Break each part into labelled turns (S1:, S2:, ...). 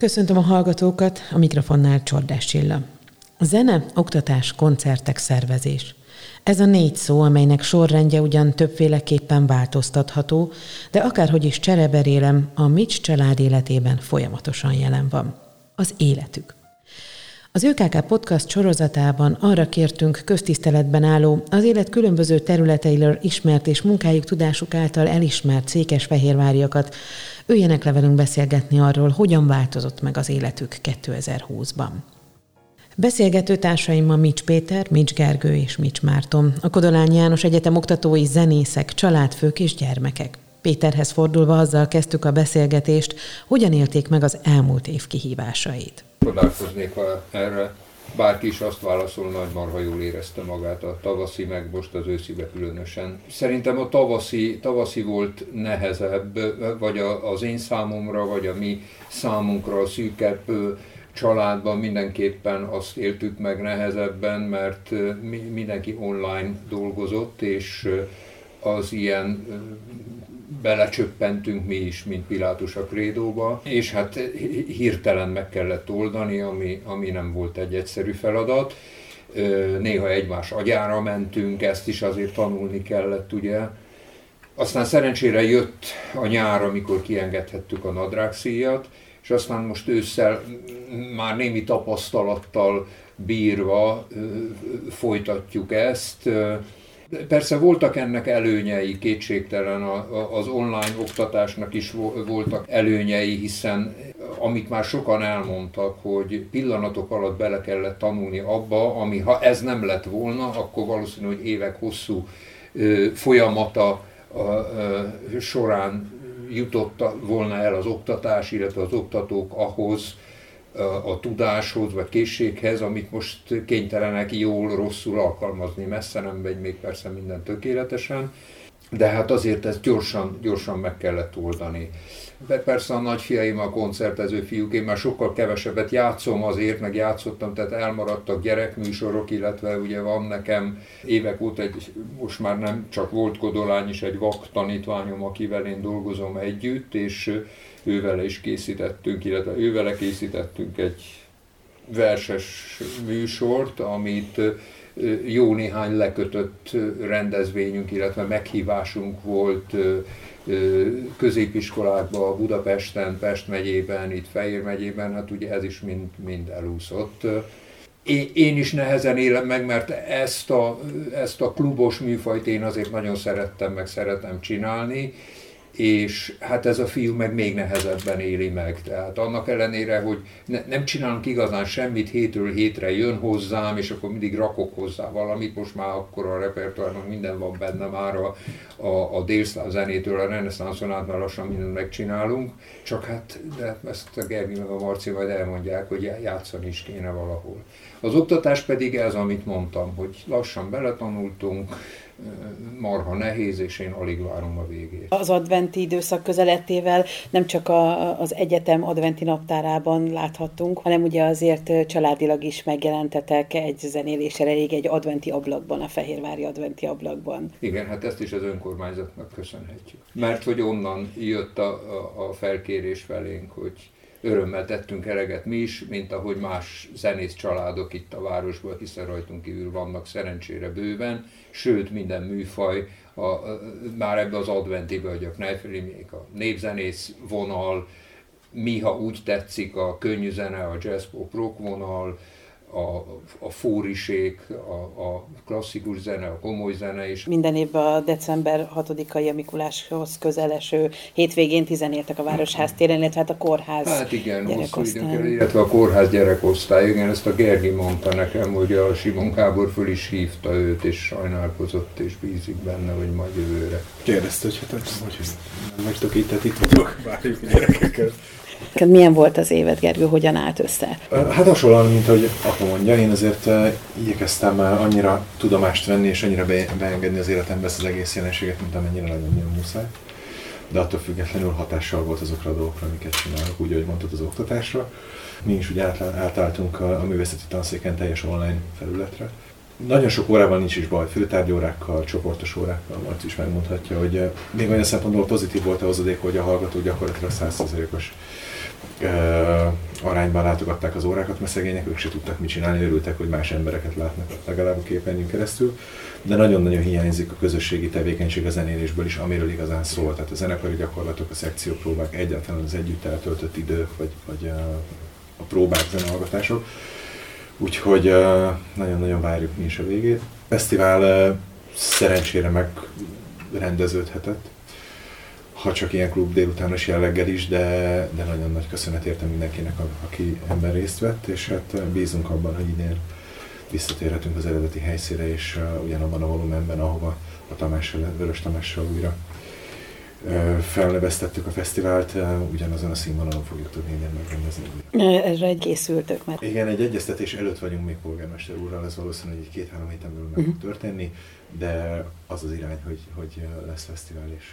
S1: Köszöntöm a hallgatókat, a mikrofonnál Csordás Csilla. Zene, oktatás, koncertek, szervezés. Ez a négy szó, amelynek sorrendje ugyan többféleképpen változtatható, de akárhogy is csereberélem, a Mics család életében folyamatosan jelen van. Az életük. Az ÖKK Podcast sorozatában arra kértünk köztiszteletben álló, az élet különböző területeiről ismert és munkájuk tudásuk által elismert székesfehérváriakat, üljenek le velünk beszélgetni arról, hogyan változott meg az életük 2020-ban. Beszélgető társaim ma Mics Péter, Mics Gergő és Mics Márton, a Kodolány János Egyetem oktatói, zenészek, családfők és gyermekek. Péterhez fordulva azzal kezdtük a beszélgetést, hogyan élték meg az elmúlt év kihívásait.
S2: Csodálkoznék, ha erre bárki is azt válaszolna, hogy marha jól érezte magát a tavaszi, meg most az őszibe különösen. Szerintem a tavaszi, tavaszi volt nehezebb, vagy az én számomra, vagy a mi számunkra a szűkebb családban mindenképpen azt éltük meg nehezebben, mert mindenki online dolgozott, és az ilyen belecsöppentünk mi is, mint Pilátus a krédóba, és hát hirtelen meg kellett oldani, ami, ami nem volt egy egyszerű feladat. Néha egymás agyára mentünk, ezt is azért tanulni kellett, ugye. Aztán szerencsére jött a nyár, amikor kiengedhettük a nadrágszíjat, és aztán most ősszel már némi tapasztalattal bírva folytatjuk ezt. Persze voltak ennek előnyei, kétségtelen az online oktatásnak is voltak előnyei, hiszen amit már sokan elmondtak, hogy pillanatok alatt bele kellett tanulni abba, ami ha ez nem lett volna, akkor valószínű, hogy évek hosszú folyamata során jutott volna el az oktatás, illetve az oktatók ahhoz, a tudáshoz vagy készséghez, amit most kénytelenek jól, rosszul alkalmazni. Messze nem megy még persze minden tökéletesen, de hát azért ezt gyorsan, gyorsan meg kellett oldani. De persze a nagyfiaim a koncertező fiúk, én már sokkal kevesebbet játszom azért, meg játszottam, tehát elmaradtak gyerekműsorok, illetve ugye van nekem évek óta egy, most már nem csak volt Kodolány is egy vak tanítványom, akivel én dolgozom együtt, és ővele is készítettünk, illetve ővele készítettünk egy verses műsort, amit jó néhány lekötött rendezvényünk, illetve meghívásunk volt középiskolákban, Budapesten, Pest megyében, itt Fejér megyében, hát ugye ez is mind, mind elúszott. Én is nehezen élem meg, mert ezt a, ezt a klubos műfajt én azért nagyon szerettem, meg szeretem csinálni, és hát ez a fiú meg még nehezebben éli meg. Tehát annak ellenére, hogy ne, nem csinálunk igazán semmit, hétről hétre jön hozzám, és akkor mindig rakok hozzá valamit, most már akkor a repertoárnak minden van benne már a, a, a délszláv zenétől a reneszánszon át már lassan mindent megcsinálunk, csak hát de ezt a Gergi meg a Marci majd elmondják, hogy játszani is kéne valahol. Az oktatás pedig ez, amit mondtam, hogy lassan beletanultunk, marha nehéz, és én alig várom a végét.
S3: Az adventi időszak közelettével nem csak a, az egyetem adventi naptárában láthattunk, hanem ugye azért családilag is megjelentetek egy zenéléssel elég egy adventi ablakban, a Fehérvári adventi ablakban.
S2: Igen, hát ezt is az önkormányzatnak köszönhetjük. Mert hogy onnan jött a, a, a felkérés felénk, hogy örömmel tettünk eleget mi is, mint ahogy más zenész családok itt a városban, hiszen rajtunk kívül vannak szerencsére bőven, sőt minden műfaj, a, a, már ebbe az adventibe, hogy a Kneifelimiek, a népzenész vonal, mi, ha úgy tetszik, a könnyű zene, a jazz pop rock vonal, a, a fórisék, a, a klasszikus zene, a komoly zene is.
S3: Minden évben a december 6-ai a Mikuláshoz közeleső hétvégén tizenértek a Városház téren, illetve hát a kórház
S2: Hát igen, gyerekosztály. illetve a kórház gyerekosztály, igen, ezt a Gergi mondta nekem, hogy a Simon Kábor föl is hívta őt, és sajnálkozott, és bízik benne, hogy majd jövőre.
S4: Kérdezte, hogy hát, hogy, vagytok itt, tehát itt vagyok, várjuk gyerekeket.
S3: Milyen volt az évet, Gergő, hogyan állt össze?
S4: Hát hasonlóan, mint ahogy apa mondja, én azért igyekeztem annyira tudomást venni, és annyira beengedni az életembe ezt az egész jelenséget, mint amennyire nagyon muszáj. De attól függetlenül hatással volt azokra a dolgokra, amiket csinálok, úgy, ahogy mondtad az oktatásra. Mi is úgy átálltunk a, a művészeti tanszéken teljes online felületre. Nagyon sok órában nincs is baj, főtárgyórákkal, csoportos órákkal, Marci is megmondhatja, hogy még olyan szempontból pozitív volt a hozadék, hogy a hallgató gyakorlatilag 100%-os arányban látogatták az órákat, mert szegények ők se tudtak mit csinálni, örültek, hogy más embereket látnak legalább a képernyőn keresztül. De nagyon-nagyon hiányzik a közösségi tevékenység a zenélésből is, amiről igazán szól. Tehát a zenekari gyakorlatok, a szekciópróbák, egyáltalán az együtt eltöltött idők, vagy, vagy a, a próbák, zenehallgatások. Úgyhogy nagyon-nagyon várjuk mi is a végét. A fesztivál szerencsére megrendeződhetett ha csak ilyen klub délutános jelleggel is, de, de nagyon nagy köszönet értem mindenkinek, aki ebben részt vett, és hát bízunk abban, hogy idén visszatérhetünk az eredeti helyszíre, és uh, ugyanabban a volumenben, ahova a Tamással, Vörös Tamással újra uh, felneveztettük a fesztivált, ugyanazon a színvonalon fogjuk tudni idén megrendezni.
S3: Erre készültök
S4: már. Igen, egy egyeztetés előtt vagyunk még polgármester úrral, ez valószínűleg egy két-három héten belül meg uh-huh. történni, de az az irány, hogy, hogy lesz fesztivál, és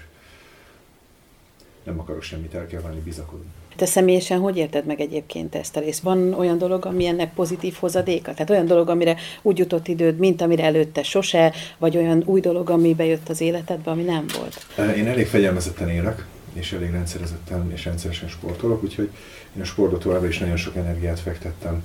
S4: nem akarok semmit elkerülni, bizakodni.
S3: Te személyesen hogy érted meg egyébként ezt a részt? Van olyan dolog, ami ennek pozitív hozadéka? Tehát olyan dolog, amire úgy jutott időd, mint amire előtte sose, vagy olyan új dolog, ami bejött az életedbe, ami nem volt?
S4: Én elég fegyelmezetten élek, és elég rendszerezetten és rendszeresen sportolok, úgyhogy én a sportot továbbra is nagyon sok energiát fektettem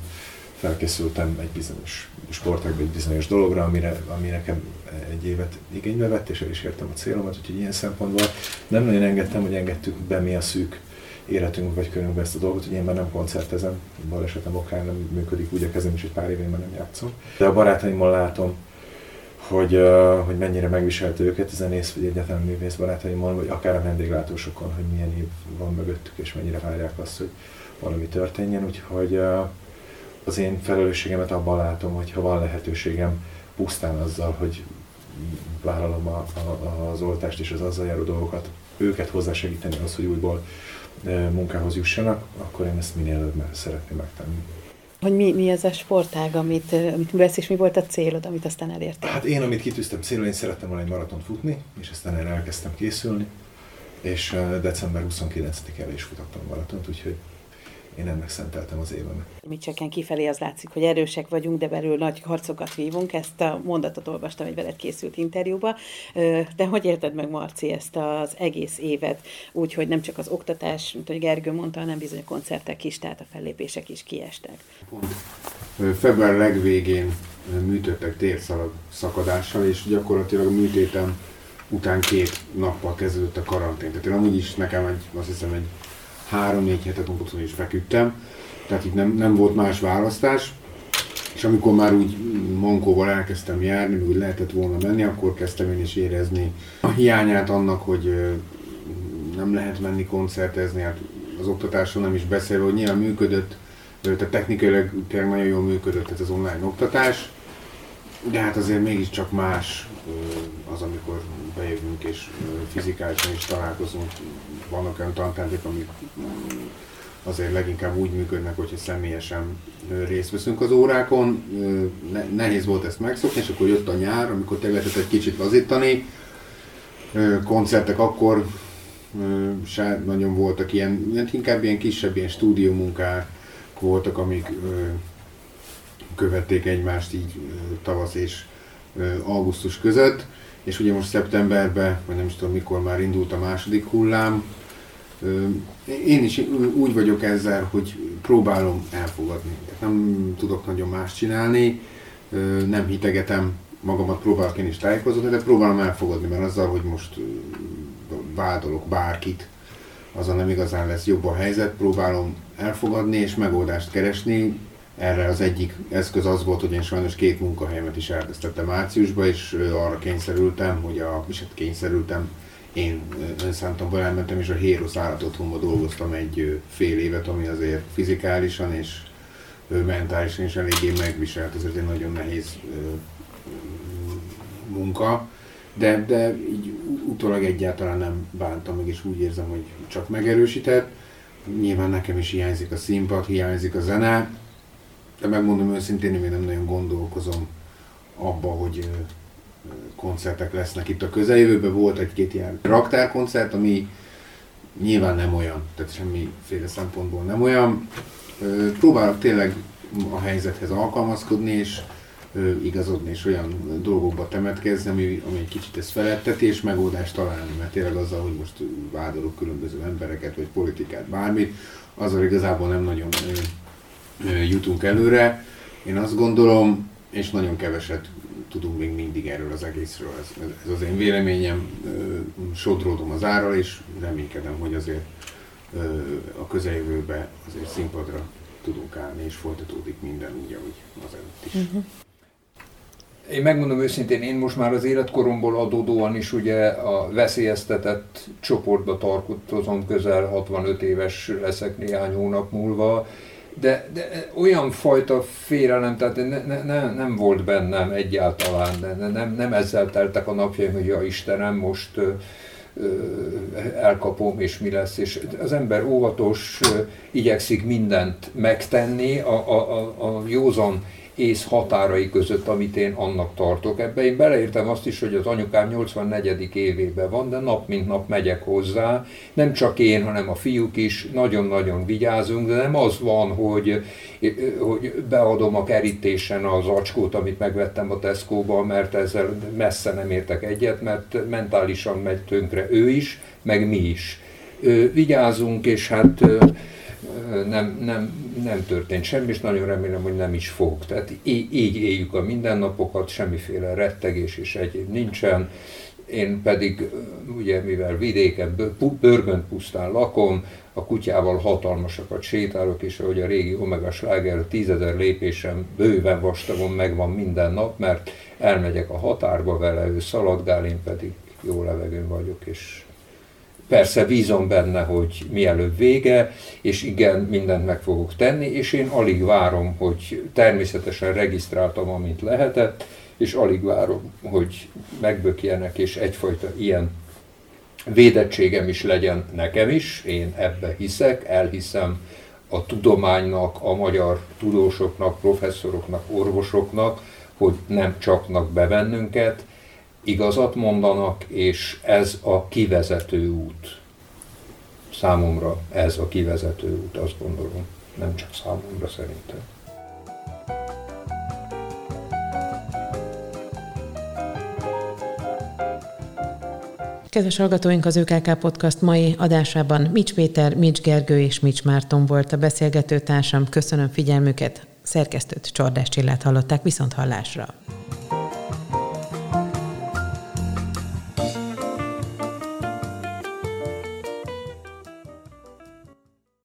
S4: felkészültem egy bizonyos sportágban, egy bizonyos dologra, amire, ami nekem egy évet igénybe vett, és el is értem a célomat, úgyhogy ilyen szempontból nem nagyon engedtem, hogy engedtük be mi a szűk életünk vagy körünkbe ezt a dolgot, hogy én már nem koncertezem, balesetem okán nem működik úgy a kezem, és egy pár éve már nem játszom. De a barátaimmal látom, hogy, hogy mennyire megviselte őket a zenész vagy egyáltalán művész barátaimmal, vagy akár a vendéglátósokon, hogy milyen év van mögöttük, és mennyire várják azt, hogy valami történjen. Úgyhogy az én felelősségemet abban látom, hogy ha van lehetőségem pusztán azzal, hogy vállalom a, a, az oltást és az azzal járó dolgokat, őket hozzásegíteni az, hogy újból e, munkához jussanak, akkor én ezt minél előbb szeretném megtenni.
S3: Hogy mi, mi ez a sportág, amit, amit vesz, és mi volt a célod, amit aztán elértél?
S4: Hát én, amit kitűztem célul, én szerettem volna egy maratont futni, és aztán erre elkezdtem készülni, és e, december 29-én is futottam maratont, úgyhogy én ennek szenteltem az évemet.
S3: Mi cseken kifelé az látszik, hogy erősek vagyunk, de belül nagy harcokat vívunk. Ezt a mondatot olvastam egy veled készült interjúba. De hogy érted meg, Marci, ezt az egész évet úgy, hogy nem csak az oktatás, mint hogy Gergő mondta, hanem bizony a koncertek is, tehát a fellépések is kiestek.
S5: Pont február legvégén műtöttek térszalag szakadással, és gyakorlatilag a műtétem után két nappal kezdődött a karantén. Tehát én amúgy is nekem egy, azt hiszem egy három-négy hetet otthon is feküdtem, tehát itt nem, nem volt más választás. És amikor már úgy mankóval elkezdtem járni, úgy lehetett volna menni, akkor kezdtem én is érezni a hiányát annak, hogy nem lehet menni koncertezni, hát az oktatáson nem is beszélve, hogy nyilván működött, tehát technikailag tényleg nagyon jól működött ez az online oktatás, de hát azért mégiscsak más az, amikor bejövünk és fizikálisan is találkozunk. Vannak olyan tantárgyak, amik azért leginkább úgy működnek, hogyha személyesen részt veszünk az órákon. Nehéz volt ezt megszokni, és akkor jött a nyár, amikor te egy kicsit lazítani. Koncertek akkor se nagyon voltak ilyen, inkább ilyen kisebb ilyen stúdiómunkák voltak, amik követték egymást így tavasz és augusztus között, és ugye most szeptemberben, vagy nem is tudom mikor már indult a második hullám, én is úgy vagyok ezzel, hogy próbálom elfogadni. Nem tudok nagyon más csinálni, nem hitegetem magamat, próbálok én is tájékozódni, de próbálom elfogadni, mert azzal, hogy most vádolok bárkit, azon nem igazán lesz jobb a helyzet, próbálom elfogadni és megoldást keresni, erre az egyik eszköz az volt, hogy én sajnos két munkahelyemet is elvesztettem márciusban, és arra kényszerültem, hogy a, és hát kényszerültem, én önszántomból elmentem, és a Hérosz állatotthonban dolgoztam egy fél évet, ami azért fizikálisan és mentálisan is eléggé megviselt, ez egy nagyon nehéz munka, de, de így utólag egyáltalán nem bántam meg, és úgy érzem, hogy csak megerősített. Nyilván nekem is hiányzik a színpad, hiányzik a zene, de megmondom őszintén, én nem nagyon gondolkozom abba, hogy koncertek lesznek itt a közeljövőben. Volt egy-két ilyen raktárkoncert, ami nyilván nem olyan, tehát semmiféle szempontból nem olyan. Próbálok tényleg a helyzethez alkalmazkodni, és igazodni és olyan dolgokba temetkezni, ami, ami egy kicsit ezt feletteti és megoldást találni, mert tényleg azzal, hogy most vádolok különböző embereket, vagy politikát, bármit, azzal igazából nem nagyon jutunk előre. Én azt gondolom, és nagyon keveset tudunk még mindig erről az egészről. Ez, ez az én véleményem, sodródom az árral, és reménykedem, hogy azért a közeljövőben azért színpadra tudunk állni, és folytatódik minden úgy, ahogy az előtt is. Uh-huh.
S2: Én megmondom őszintén, én most már az életkoromból adódóan is ugye a veszélyeztetett csoportba tartozom, közel 65 éves leszek néhány hónap múlva, de, de olyan fajta félelem, tehát ne, ne, ne, nem volt bennem egyáltalán, de nem, nem ezzel teltek a napjaim, hogy ja Istenem, most ö, ö, elkapom, és mi lesz. És az ember óvatos, ö, igyekszik mindent megtenni, a, a, a, a józan ész határai között, amit én annak tartok. Ebbe én beleértem azt is, hogy az anyukám 84. évében van, de nap mint nap megyek hozzá. Nem csak én, hanem a fiúk is nagyon-nagyon vigyázunk, de nem az van, hogy, hogy beadom a kerítésen az acskót, amit megvettem a Tesco-ba, mert ezzel messze nem értek egyet, mert mentálisan megy tönkre ő is, meg mi is. Vigyázunk, és hát nem, nem, nem történt semmi, és nagyon remélem, hogy nem is fog. Tehát így, így éljük a mindennapokat, semmiféle rettegés és egyéb nincsen. Én pedig, ugye, mivel vidéken, Börgönt pusztán lakom, a kutyával hatalmasakat sétálok, és ahogy a régi Omega Sláger tízezer lépésem bőven vastagon megvan minden nap, mert elmegyek a határba vele, ő szaladgál, én pedig jó levegőn vagyok, és Persze bízom benne, hogy mielőbb vége, és igen, mindent meg fogok tenni, és én alig várom, hogy természetesen regisztráltam, amint lehetett, és alig várom, hogy megbökjenek, és egyfajta ilyen védettségem is legyen nekem is, én ebbe hiszek, elhiszem a tudománynak, a magyar tudósoknak, professzoroknak, orvosoknak, hogy nem csapnak be bennünket, igazat mondanak, és ez a kivezető út. Számomra ez a kivezető út, azt gondolom. Nem csak számomra szerintem.
S1: Kedves hallgatóink, az ÖKK Podcast mai adásában Mics Péter, Mics Gergő és Mics Márton volt a beszélgető társam. Köszönöm figyelmüket, szerkesztőt Csordás Csillát hallották, viszont hallásra.